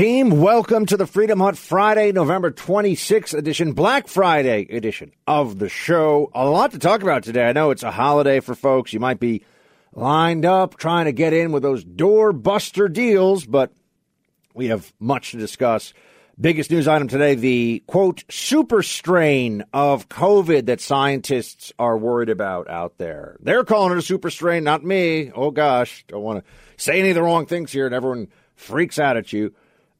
team? Welcome to the Freedom Hut Friday, November 26th edition, Black Friday edition of the show. A lot to talk about today. I know it's a holiday for folks. You might be lined up trying to get in with those doorbuster deals, but we have much to discuss. Biggest news item today the quote, super strain of COVID that scientists are worried about out there. They're calling it a super strain, not me. Oh gosh, don't want to say any of the wrong things here and everyone freaks out at you.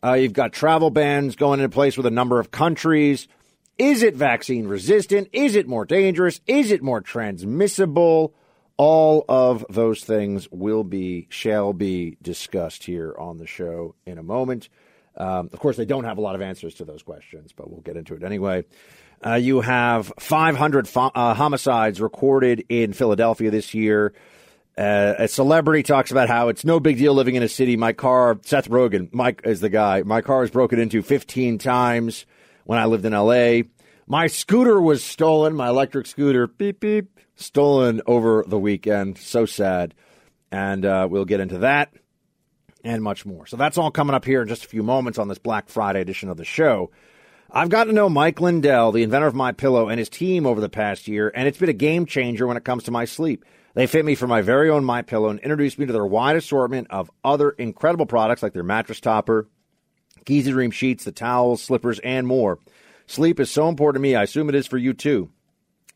Uh, you've got travel bans going into place with a number of countries. Is it vaccine resistant? Is it more dangerous? Is it more transmissible? All of those things will be, shall be discussed here on the show in a moment. Um, of course, they don't have a lot of answers to those questions, but we'll get into it anyway. Uh, you have 500 uh, homicides recorded in Philadelphia this year. Uh, a celebrity talks about how it's no big deal living in a city. My car, Seth Rogen, Mike is the guy. My car was broken into 15 times when I lived in LA. My scooter was stolen, my electric scooter, beep, beep, stolen over the weekend. So sad. And uh, we'll get into that and much more. So that's all coming up here in just a few moments on this Black Friday edition of the show. I've got to know Mike Lindell, the inventor of My Pillow, and his team over the past year, and it's been a game changer when it comes to my sleep. They fit me for my very own My Pillow and introduced me to their wide assortment of other incredible products like their mattress topper, Giza Dream sheets, the towels, slippers, and more. Sleep is so important to me. I assume it is for you too.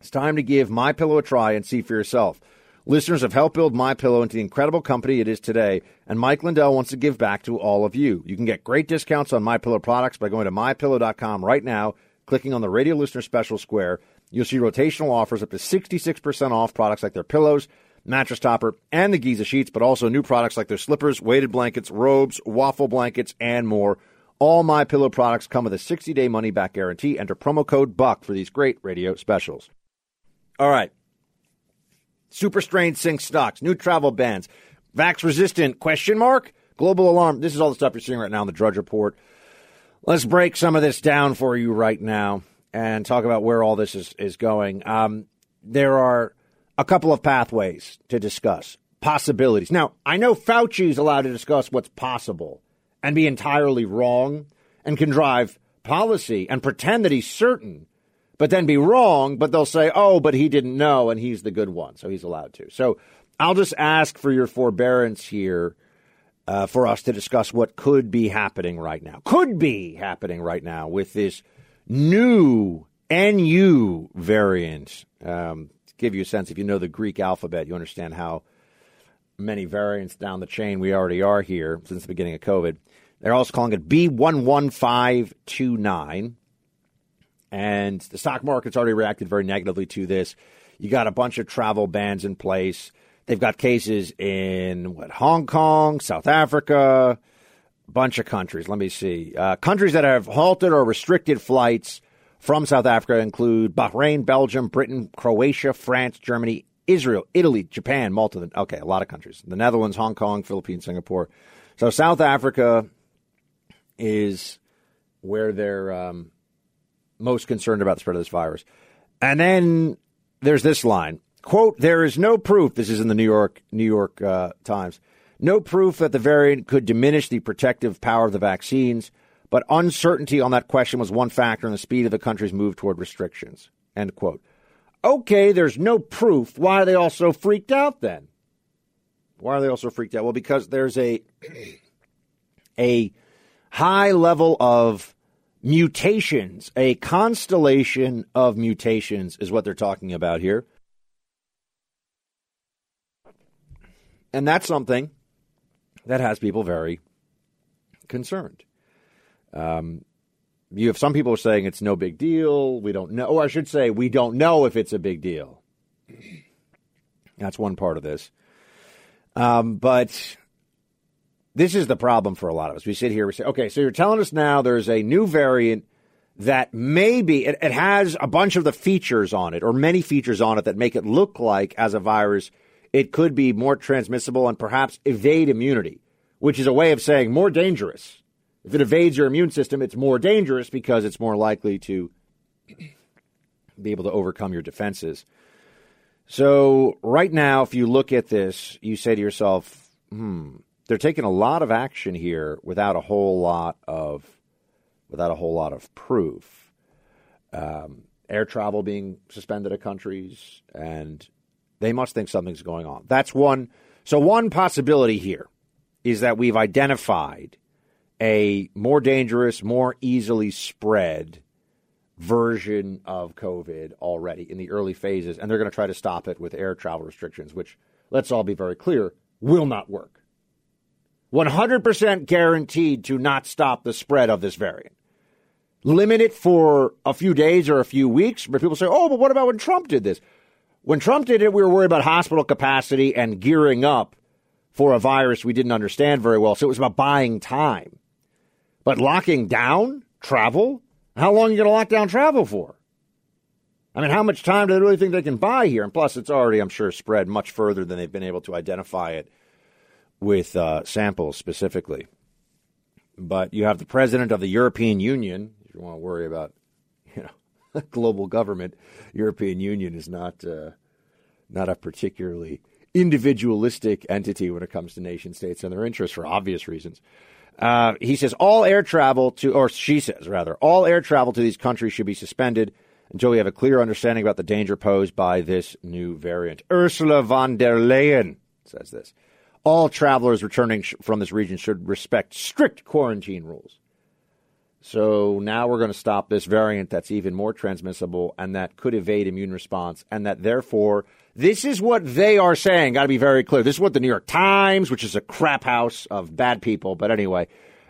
It's time to give My Pillow a try and see for yourself. Listeners have helped build My Pillow into the incredible company it is today, and Mike Lindell wants to give back to all of you. You can get great discounts on My Pillow products by going to mypillow.com right now, clicking on the radio listener special square. You'll see rotational offers up to 66% off products like their pillows, mattress topper, and the Giza sheets, but also new products like their slippers, weighted blankets, robes, waffle blankets, and more. All My Pillow products come with a 60-day money-back guarantee. Enter promo code BUCK for these great radio specials. All right. Super strain sink stocks, new travel bans, vax resistant question mark, global alarm. This is all the stuff you're seeing right now in the Drudge Report. Let's break some of this down for you right now and talk about where all this is, is going. Um, there are a couple of pathways to discuss, possibilities. Now, I know Fauci is allowed to discuss what's possible and be entirely wrong and can drive policy and pretend that he's certain but then be wrong, but they'll say, oh, but he didn't know and he's the good one, so he's allowed to. So I'll just ask for your forbearance here uh, for us to discuss what could be happening right now. Could be happening right now with this new NU variant. Um, to give you a sense, if you know the Greek alphabet, you understand how many variants down the chain we already are here since the beginning of COVID. They're also calling it B11529 and the stock market's already reacted very negatively to this. You got a bunch of travel bans in place. They've got cases in what Hong Kong, South Africa, bunch of countries. Let me see. Uh, countries that have halted or restricted flights from South Africa include Bahrain, Belgium, Britain, Croatia, France, Germany, Israel, Italy, Japan, Malta. Okay, a lot of countries. The Netherlands, Hong Kong, Philippines, Singapore. So South Africa is where they're um, most concerned about the spread of this virus. And then there's this line quote there is no proof this is in the new york new york uh, times no proof that the variant could diminish the protective power of the vaccines but uncertainty on that question was one factor in the speed of the country's move toward restrictions. End quote. Okay there's no proof. Why are they all so freaked out then? Why are they all so freaked out? Well because there's a a high level of mutations, a constellation of mutations is what they're talking about here. And that's something that has people very concerned. Um, you have some people saying it's no big deal. We don't know, or I should say, we don't know if it's a big deal. That's one part of this. Um, but this is the problem for a lot of us. We sit here, we say, okay, so you're telling us now there's a new variant that maybe it, it, has a bunch of the features on it, or many features on it that make it look like as a virus, it could be more transmissible and perhaps evade immunity, which is a way of saying more dangerous. If it evades your immune system, it's more dangerous because it's more likely to be able to overcome your defenses. So, right now, if you look at this, you say to yourself, hmm, they're taking a lot of action here without a whole lot of without a whole lot of proof. Um, air travel being suspended at countries, and they must think something's going on. That's one. So one possibility here is that we've identified a more dangerous, more easily spread version of COVID already in the early phases, and they're going to try to stop it with air travel restrictions, which, let's all be very clear, will not work. 100% guaranteed to not stop the spread of this variant. Limit it for a few days or a few weeks, but people say, oh, but what about when Trump did this? When Trump did it, we were worried about hospital capacity and gearing up for a virus we didn't understand very well. So it was about buying time. But locking down travel, how long are you going to lock down travel for? I mean, how much time do they really think they can buy here? And plus, it's already, I'm sure, spread much further than they've been able to identify it with uh, samples specifically. But you have the president of the European Union. If you want to worry about, global government, European Union is not uh, not a particularly individualistic entity when it comes to nation states and their interests for obvious reasons. Uh, he says all air travel to, or she says rather, all air travel to these countries should be suspended until we have a clear understanding about the danger posed by this new variant. Ursula von der Leyen says this. All travelers returning sh- from this region should respect strict quarantine rules. So now we're going to stop this variant that's even more transmissible and that could evade immune response, and that therefore, this is what they are saying. Got to be very clear. This is what the New York Times, which is a crap house of bad people, but anyway,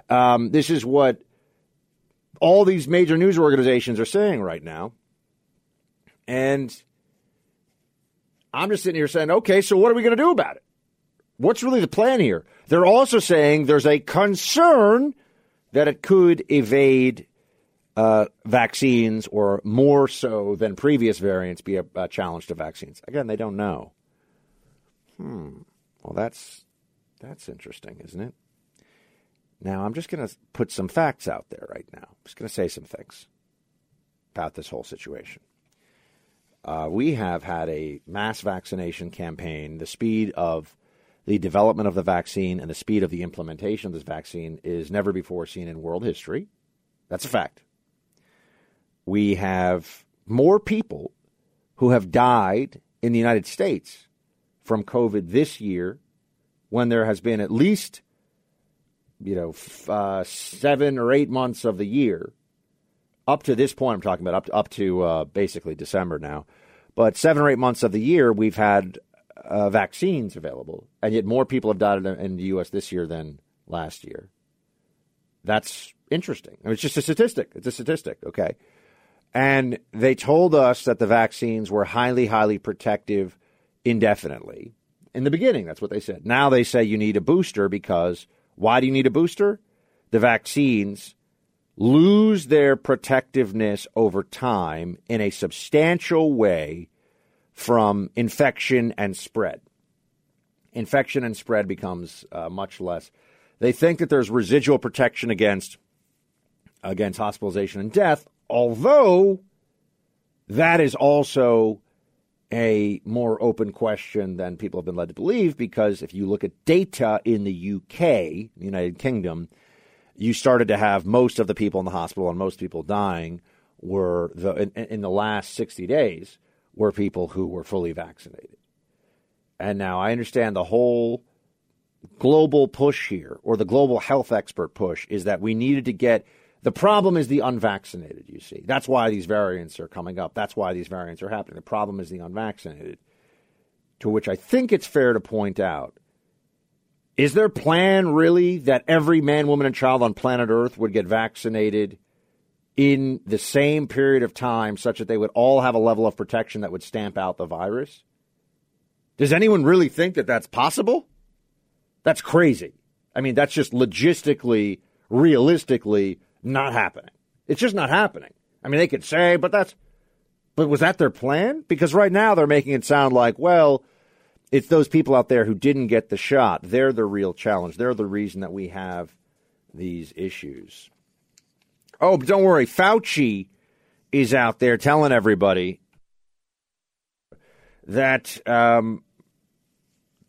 um, this is what all these major news organizations are saying right now. And I'm just sitting here saying, okay, so what are we going to do about it? What's really the plan here? They're also saying there's a concern that it could evade uh, vaccines or more so than previous variants be a, a, challenge to vaccines. Again, they don't know. Hmm. Well, that's that's interesting, isn't it? Now, I'm just going to put some facts out there right now. I'm just going to say some things about this whole situation. Uh, we have had a mass vaccination campaign. The speed of the development of the vaccine and the speed of the implementation of this vaccine is never before seen in world history. That's a fact. We have more people who have died in the United States from COVID this year when there has been at least, you know, f- uh, seven or eight months of the year up to this point. I'm talking about up to, up to uh, basically December now. But seven or eight months of the year, we've had uh, vaccines available, and yet more people have died in the U.S. this year than last year. That's interesting. I mean, it's just a statistic. It's a statistic, okay? And they told us that the vaccines were highly, highly protective indefinitely. In the beginning, that's what they said. Now they say you need a booster because why do you need a booster? The vaccines lose their protectiveness over time in a substantial way from infection and spread. Infection and spread becomes uh, much less. They think that there's residual protection against against hospitalization and death, although that is also a more open question than people have been led to believe because if you look at data in the UK, the United Kingdom, you started to have most of the people in the hospital and most people dying were the in, in the last 60 days were people who were fully vaccinated. And now I understand the whole global push here, or the global health expert push, is that we needed to get the problem is the unvaccinated, you see. That's why these variants are coming up. That's why these variants are happening. The problem is the unvaccinated. To which I think it's fair to point out is their plan really that every man, woman, and child on planet Earth would get vaccinated in the same period of time such that they would all have a level of protection that would stamp out the virus? Does anyone really think that that's possible? That's crazy. I mean, that's just logistically, realistically not happening. It's just not happening. I mean, they could say, but that's, but was that their plan? Because right now they're making it sound like, well, it's those people out there who didn't get the shot. They're the real challenge. They're the reason that we have these issues. Oh, don't worry. Fauci is out there telling everybody that um,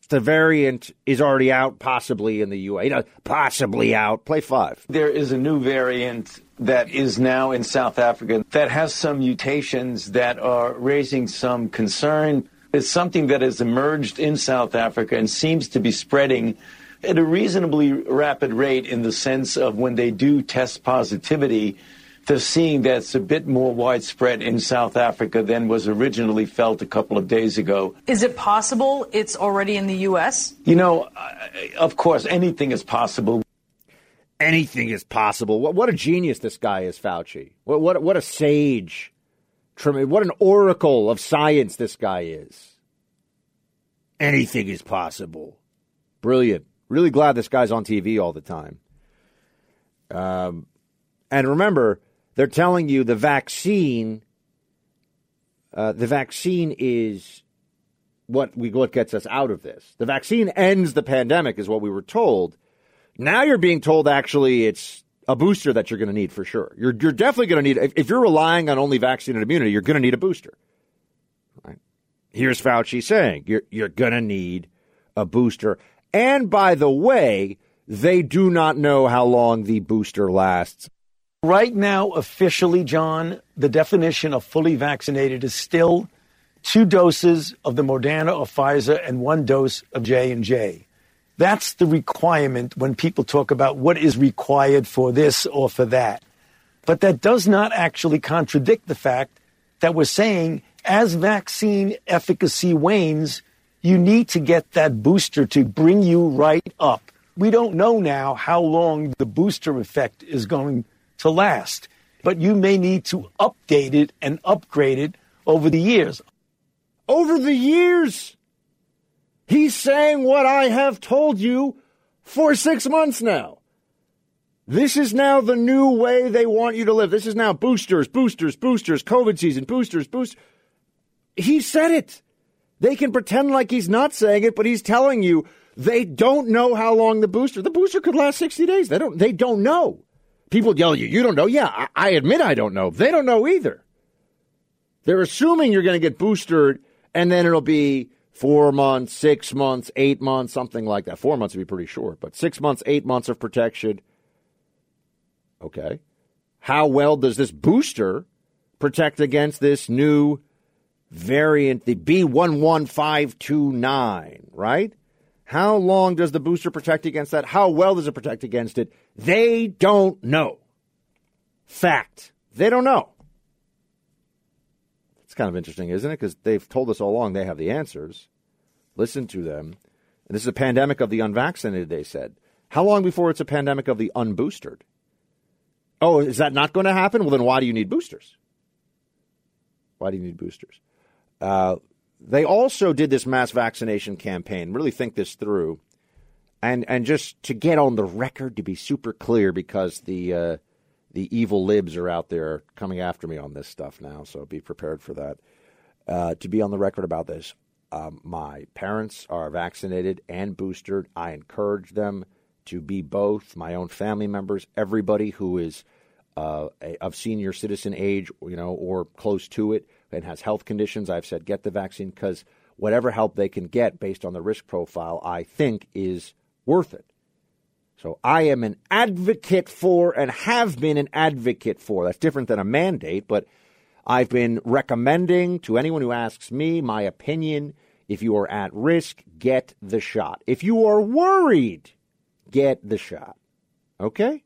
the variant is already out, possibly in the U.S. Possibly out. Play five. There is a new variant that is now in South Africa that has some mutations that are raising some concern. It's something that has emerged in South Africa and seems to be spreading at a reasonably rapid rate in the sense of when they do test positivity, they're seeing that it's a bit more widespread in South Africa than was originally felt a couple of days ago. Is it possible it's already in the U.S.? You know, of course, anything is possible. Anything is possible. What, what a genius this guy is, Fauci. What, what, what a sage. What an oracle of science this guy is. Anything is possible. Brilliant. Really glad this guy's on TV all the time. Um, and remember, they're telling you the vaccine. Uh, the vaccine is what we what gets us out of this. The vaccine ends the pandemic, is what we were told. Now you're being told actually it's a booster that you're going to need for sure. You're you're definitely going to need if, if you're relying on only vaccine and immunity, you're going to need a booster. Right? Here's Fauci saying you're you're going to need a booster. And by the way, they do not know how long the booster lasts. Right now, officially, John, the definition of fully vaccinated is still two doses of the Moderna or Pfizer and one dose of J and J. That's the requirement when people talk about what is required for this or for that. But that does not actually contradict the fact that we're saying as vaccine efficacy wanes, you need to get that booster to bring you right up. We don't know now how long the booster effect is going to last, but you may need to update it and upgrade it over the years. Over the years? He's saying what I have told you for six months now. This is now the new way they want you to live. This is now boosters, boosters, boosters, COVID season, boosters, boosters. He said it. They can pretend like he's not saying it, but he's telling you they don't know how long the booster. The booster could last 60 days. They don't they don't know. People yell you, you don't know. Yeah, I, I admit I don't know. They don't know either. They're assuming you're going to get boosted and then it'll be 4 months, 6 months, 8 months, something like that. 4 months would be pretty short, but 6 months, 8 months of protection. Okay. How well does this booster protect against this new variant, the B11529, right? How long does the booster protect against that? How well does it protect against it? They don't know. Fact. They don't know. It's kind of interesting, isn't it? Because they've told us all along they have the answers. Listen to them. And this is a pandemic of the unvaccinated, they said. How long before it's a pandemic of the unboosted? Oh, is that not going to happen? Well, then why do you need boosters? Why do you need boosters? Uh, they also did this mass vaccination campaign. Really think this through, and and just to get on the record to be super clear because the uh, the evil libs are out there coming after me on this stuff now. So be prepared for that. Uh, to be on the record about this, um, my parents are vaccinated and boosted. I encourage them to be both. My own family members, everybody who is uh, of senior citizen age, you know, or close to it and has health conditions, I've said get the vaccine because whatever help they can get based on the risk profile, I think is worth it. So I am an advocate for and have been an advocate for. That's different than a mandate, but I've been recommending to anyone who asks me my opinion if you are at risk, get the shot. If you are worried, get the shot. Okay?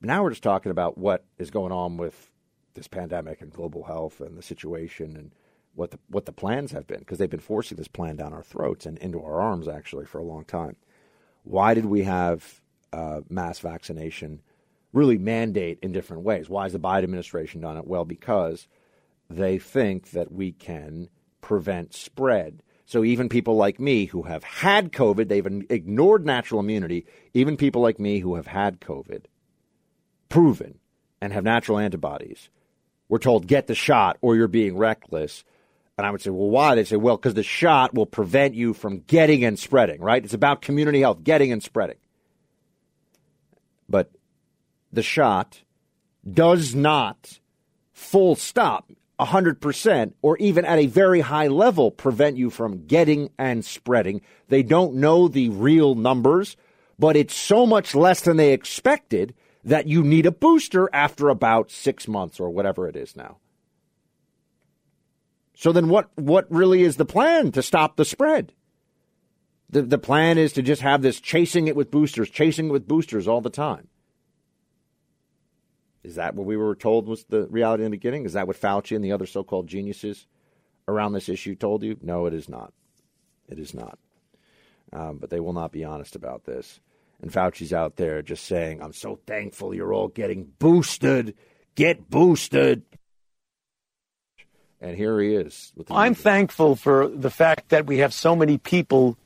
Now we're just talking about what is going on with this pandemic and global health and the situation and what the what the plans have been because they've been forcing this plan down our throats and into our arms actually for a long time. Why did we have uh, mass vaccination really mandate in different ways? Why has the Biden administration done it? Well, because they think that we can prevent spread. So even people like me who have had COVID, they've ignored natural immunity. Even people like me who have had COVID, proven, and have natural antibodies, we're told get the shot or you're being reckless. And I would say, well, why? They say, well, because the shot will prevent you from getting and spreading, right? It's about community health, getting and spreading. But the shot does not full stop 100% or even at a very high level prevent you from getting and spreading. They don't know the real numbers, but it's so much less than they expected that you need a booster after about six months or whatever it is now. So then what, what really is the plan to stop the spread? The, the plan is to just have this chasing it with boosters, chasing it with boosters all the time. Is that what we were told was the reality in the beginning? Is that what Fauci and the other so called geniuses around this issue told you? No, it is not. It is not. Um, but they will not be honest about this. And Fauci's out there just saying, I'm so thankful you're all getting boosted. Get boosted. And here he is. I'm thankful for the fact that we have so many people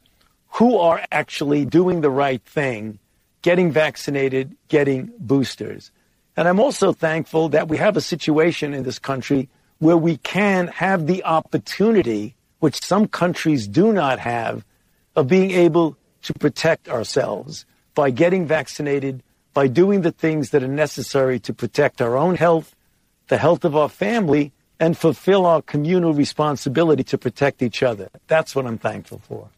who are actually doing the right thing, getting vaccinated, getting boosters. And I'm also thankful that we have a situation in this country where we can have the opportunity, which some countries do not have, of being able to protect ourselves by getting vaccinated, by doing the things that are necessary to protect our own health, the health of our family, and fulfill our communal responsibility to protect each other. That's what I'm thankful for.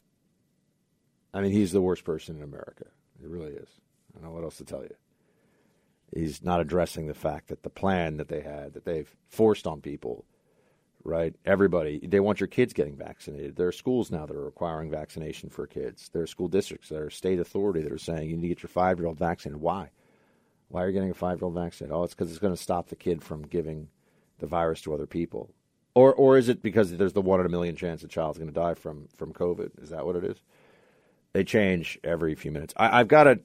I mean, he's the worst person in America. He really is. I don't know what else to tell you he's not addressing the fact that the plan that they had that they've forced on people right? Everybody they want your kids getting vaccinated. There are schools now that are requiring vaccination for kids. There are school districts there are state authority that are saying you need to get your five year old vaccinated. Why? Why are you getting a five year old vaccinated? Oh it's because it's going to stop the kid from giving the virus to other people. Or or is it because there's the one in a million chance a child's going to die from from covid? Is that what it is? They change every few minutes. I, i've got to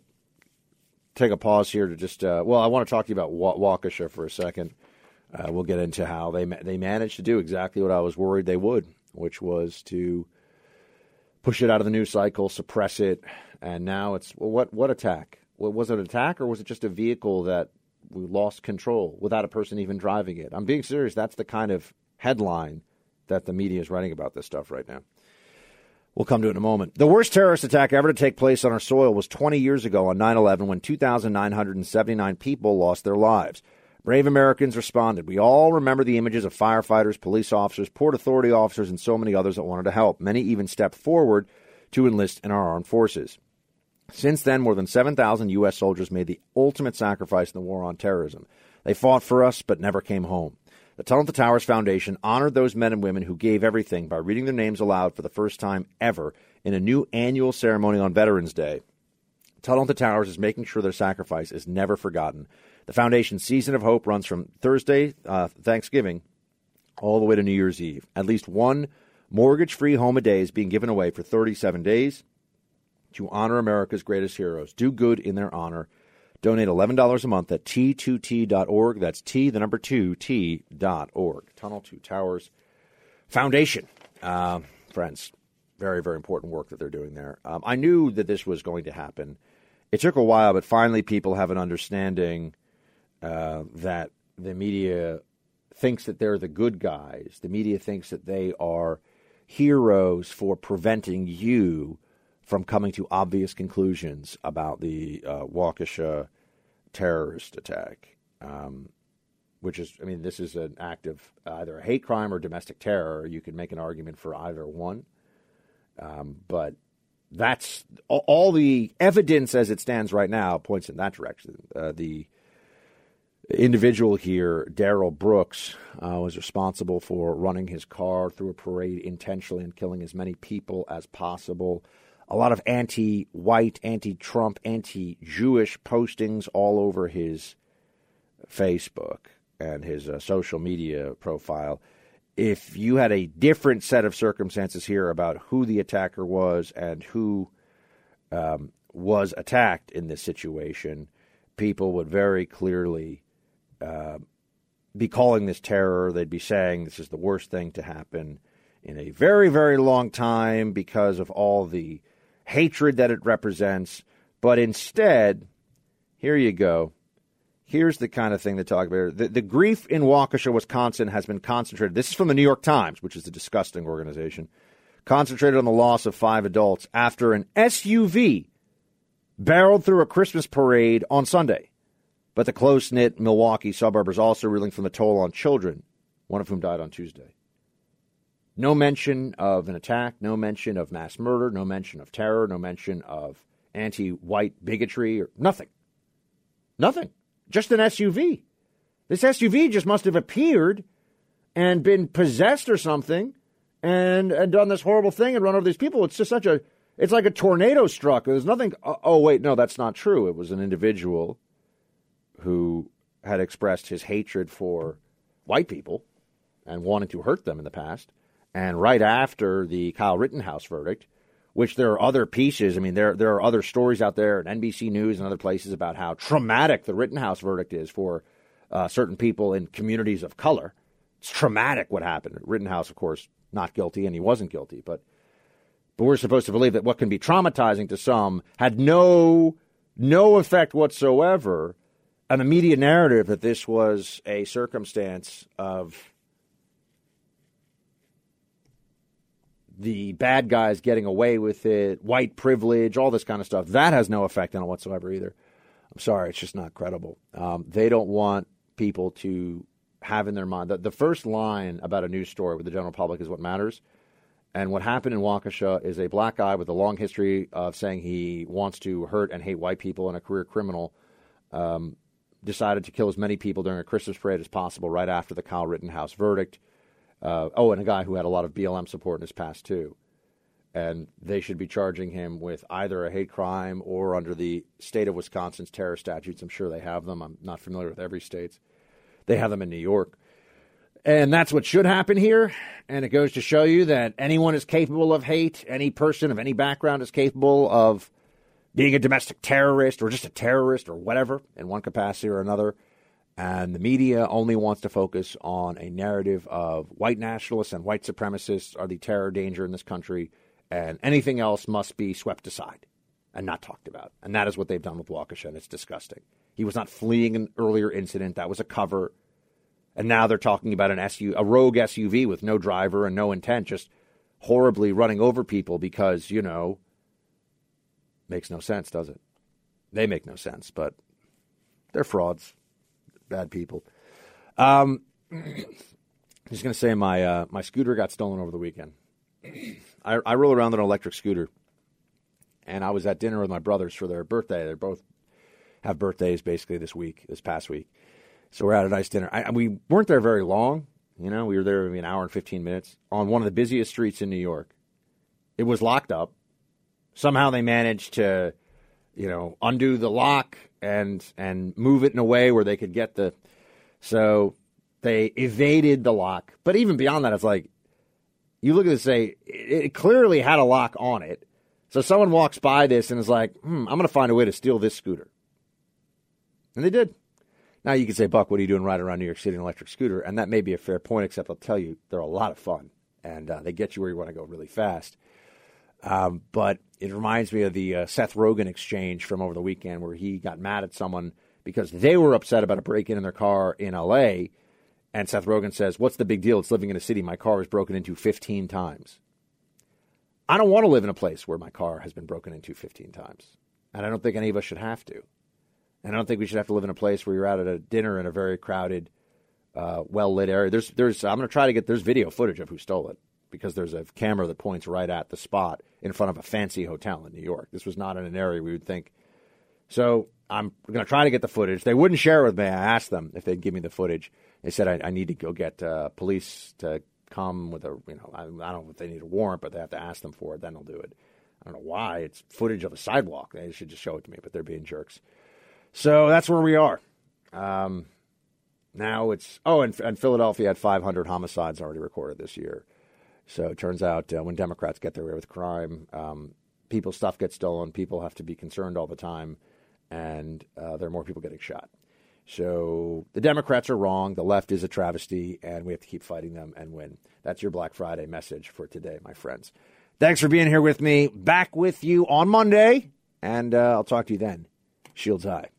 take a pause here to just uh, well, I want to talk to you about Waukesha for a second. Uh, we'll get into how they they managed to do exactly what I was worried they would, which was to push it out of the news cycle, suppress it, and now it's well, what what attack? Was it an attack or was it just a vehicle that we lost control without a person even driving it? I'm being serious. That's the kind of headline that the media is writing about this stuff right now. We'll come to it in a moment. The worst terrorist attack ever to take place on our soil was 20 years ago on 9 11 when 2,979 people lost their lives. Brave Americans responded. We all remember the images of firefighters, police officers, Port Authority officers, and so many others that wanted to help. Many even stepped forward to enlist in our armed forces. Since then, more than 7,000 U.S. soldiers made the ultimate sacrifice in the war on terrorism. They fought for us, but never came home. The Tunnel to Towers Foundation honored those men and women who gave everything by reading their names aloud for the first time ever in a new annual ceremony on Veterans Day. Tunnel to Towers is making sure their sacrifice is never forgotten. The foundation's season of hope runs from Thursday, uh, Thanksgiving, all the way to New Year's Eve. At least one mortgage free home a day is being given away for 37 days to honor America's greatest heroes. Do good in their honor. Donate $11 a month at t2t.org. That's T, the number 2, T.org. Tunnel to Towers Foundation. Uh, friends, very, very important work that they're doing there. Um, I knew that this was going to happen. It took a while, but finally people have an understanding uh, that the media thinks that they're the good guys. The media thinks that they are heroes for preventing you from coming to obvious conclusions about the uh, Waukesha terrorist attack, um, which is, I mean, this is an act of either a hate crime or domestic terror. You could make an argument for either one. Um, but that's all the evidence as it stands right now points in that direction. Uh, the individual here, Darrell Brooks, uh, was responsible for running his car through a parade intentionally and killing as many people as possible a lot of anti white, anti Trump, anti Jewish postings all over his Facebook and his uh, social media profile. If you had a different set of circumstances here about who the attacker was and who um, was attacked in this situation, people would very clearly be calling this terror. They'd be saying this is the worst thing to happen in a very, very long time because of all the hatred that it represents. But instead, here you go. Here's the kind of thing they talk about. The, the grief in Waukesha, Wisconsin has been concentrated. This is from the New York Times, which is a disgusting organization. Concentrated on the loss of five adults after an SUV barreled through a Christmas parade on Sunday. But the close knit Milwaukee suburb is also reeling from the toll on children one of whom died on Tuesday. No mention of an attack, no mention of mass murder, no mention of terror, no mention of anti white bigotry, or nothing. Nothing. Just an SUV. This SUV just must have appeared and been possessed or something and, and done this horrible thing and run over these people. It's just such a, it's like a tornado struck. There's nothing, oh, oh wait, no, that's not true. It was an individual who had expressed his hatred for white people and wanted to hurt them in the past. And right after the Kyle Rittenhouse verdict, which there are other pieces, I mean, there, there are other stories out there in NBC News and other places about how traumatic the Rittenhouse verdict is for uh, certain people in communities of color. It's traumatic what happened. Rittenhouse, of course, not guilty, and he wasn't guilty, but but we're supposed to believe that what can be traumatizing to some had no no effect whatsoever on the media narrative that this was a circumstance of the bad guys getting away with it, white privilege, all this kind of stuff. That has no effect on it whatsoever either. I'm sorry, it's just not credible. Um, they don't want people to have in their mind that the first line about a news story with the general public is what matters. And what happened in Waukesha is a black guy with a long history of saying he wants to hurt and hate white people and a career criminal um, decided to kill as many people during a Christmas parade as possible right after the Kyle Rittenhouse verdict. Uh, oh, and a guy who had a lot of BLM support in his past, too. And they should be charging him with either a hate crime or under the state of Wisconsin's terror statutes. I'm sure they have them. I'm not familiar with every state. They have them in New York. And that's what should happen here. And it goes to show you that anyone is capable of hate. Any person of any background is capable of being a domestic terrorist or just a terrorist or whatever in one capacity or another. And the media only wants to focus on a narrative of white nationalists and white supremacists are the terror danger in this country, and anything else must be swept aside and not talked about. And that is what they've done with Waukesha, and it's disgusting. He was not fleeing an earlier incident, that was a cover. And now they're talking about an SU, a rogue SUV with no driver and no intent, just horribly running over people because, you know, makes no sense, does it? They make no sense, but they're frauds bad people. Um, I'm just gonna say my uh, my scooter got stolen over the weekend. I, I roll around on an electric scooter, and I was at dinner with my brothers for their birthday. They both have birthdays basically this week, this past week. So we're at a nice dinner. I, we weren't there very long. You know, we were there maybe an hour and 15 minutes on one of the busiest streets in New York. It was locked up. Somehow they managed to, you know, undo the lock and and move it in a way where they could get the. So they evaded the lock, but even beyond that, it's like you look at this, and say it, clearly had a lock on it. So someone walks by this and is like, hmm, I'm going to find a way to steal this scooter. And they did. Now you can say, Buck, what are you doing riding around New York City in an electric scooter? And that may be a fair point, except I'll tell you, they're a lot of fun. And uh, they get you where you want to go really fast. Um, but it reminds me of the uh, Seth Rogen exchange from over the weekend where he got mad at someone because they were upset about a break in in their car in LA. And Seth Rogen says, What's the big deal? It's living in a city my car was broken into 15 times. I don't want to live in a place where my car has been broken into 15 times. And I don't think any of us should have to. And I don't think we should have to live in a place where you're out at a dinner in a very crowded, uh, well lit area. There's, there's, I'm going to try to get, there's video footage of who stole it because there's a camera that points right at the spot in front of a fancy hotel in New York. This was not in an area we would think. So I'm going to try to get the footage. They wouldn't share it with me. I asked them if they'd give me the footage. They said I, I need to go get uh, police to come with a, you know, I, I, don't know if they need a warrant, but they have to ask them for it. Then they'll do it. I don't know why. It's footage of a sidewalk. They should just show it to me, but they're being jerks. So that's where we are. Um, now it's, oh, and, and Philadelphia had 500 homicides already recorded this year. So it turns out uh, when Democrats get their way with crime, um, people's stuff gets stolen. People have to be concerned all the time, and uh, there are more people getting shot. So the Democrats are wrong. The left is a travesty, and we have to keep fighting them and win. That's your Black Friday message for today, my friends. Thanks for being here with me. Back with you on Monday, and uh, I'll talk to you then. Shields high.